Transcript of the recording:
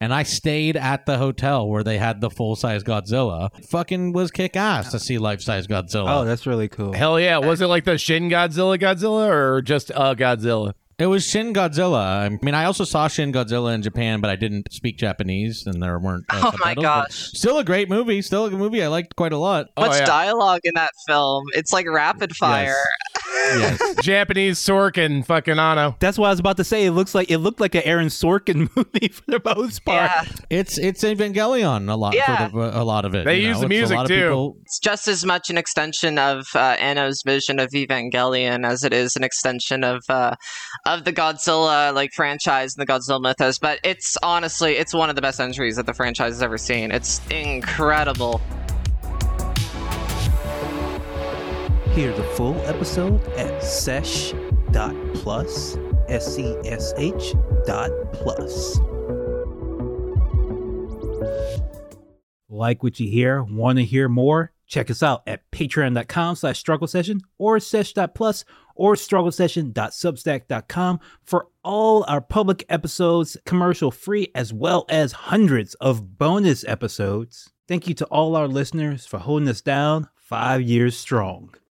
and I stayed at the hotel where they had the full size Godzilla. Fucking was kick ass to see life size Godzilla. Oh, that's really cool. Hell yeah! Was it like the Shin Godzilla Godzilla or just a Godzilla? It was Shin Godzilla. I mean, I also saw Shin Godzilla in Japan, but I didn't speak Japanese, and there weren't. Uh, Oh my gosh. Still a great movie. Still a good movie. I liked quite a lot. Oh, Much yeah. dialogue in that film. It's like rapid fire. Yes. Japanese Sorkin, fucking Anno. That's what I was about to say. It looks like it looked like an Aaron Sorkin movie for the most part. Yeah. It's it's Evangelion a lot Yeah. for the, a lot of it. They use know? the a music, lot of too. people- It's just as much an extension of uh, Anno's vision of Evangelion as it is an extension of uh, of the Godzilla like franchise and the Godzilla mythos. But it's honestly, it's one of the best entries that the franchise has ever seen. It's incredible. Hear the full episode at sesh.plus, S-C-S-H dot plus. Like what you hear? Want to hear more? Check us out at patreon.com slash struggle session or sesh.plus or struggle session.substack.com for all our public episodes commercial free as well as hundreds of bonus episodes. Thank you to all our listeners for holding us down five years strong.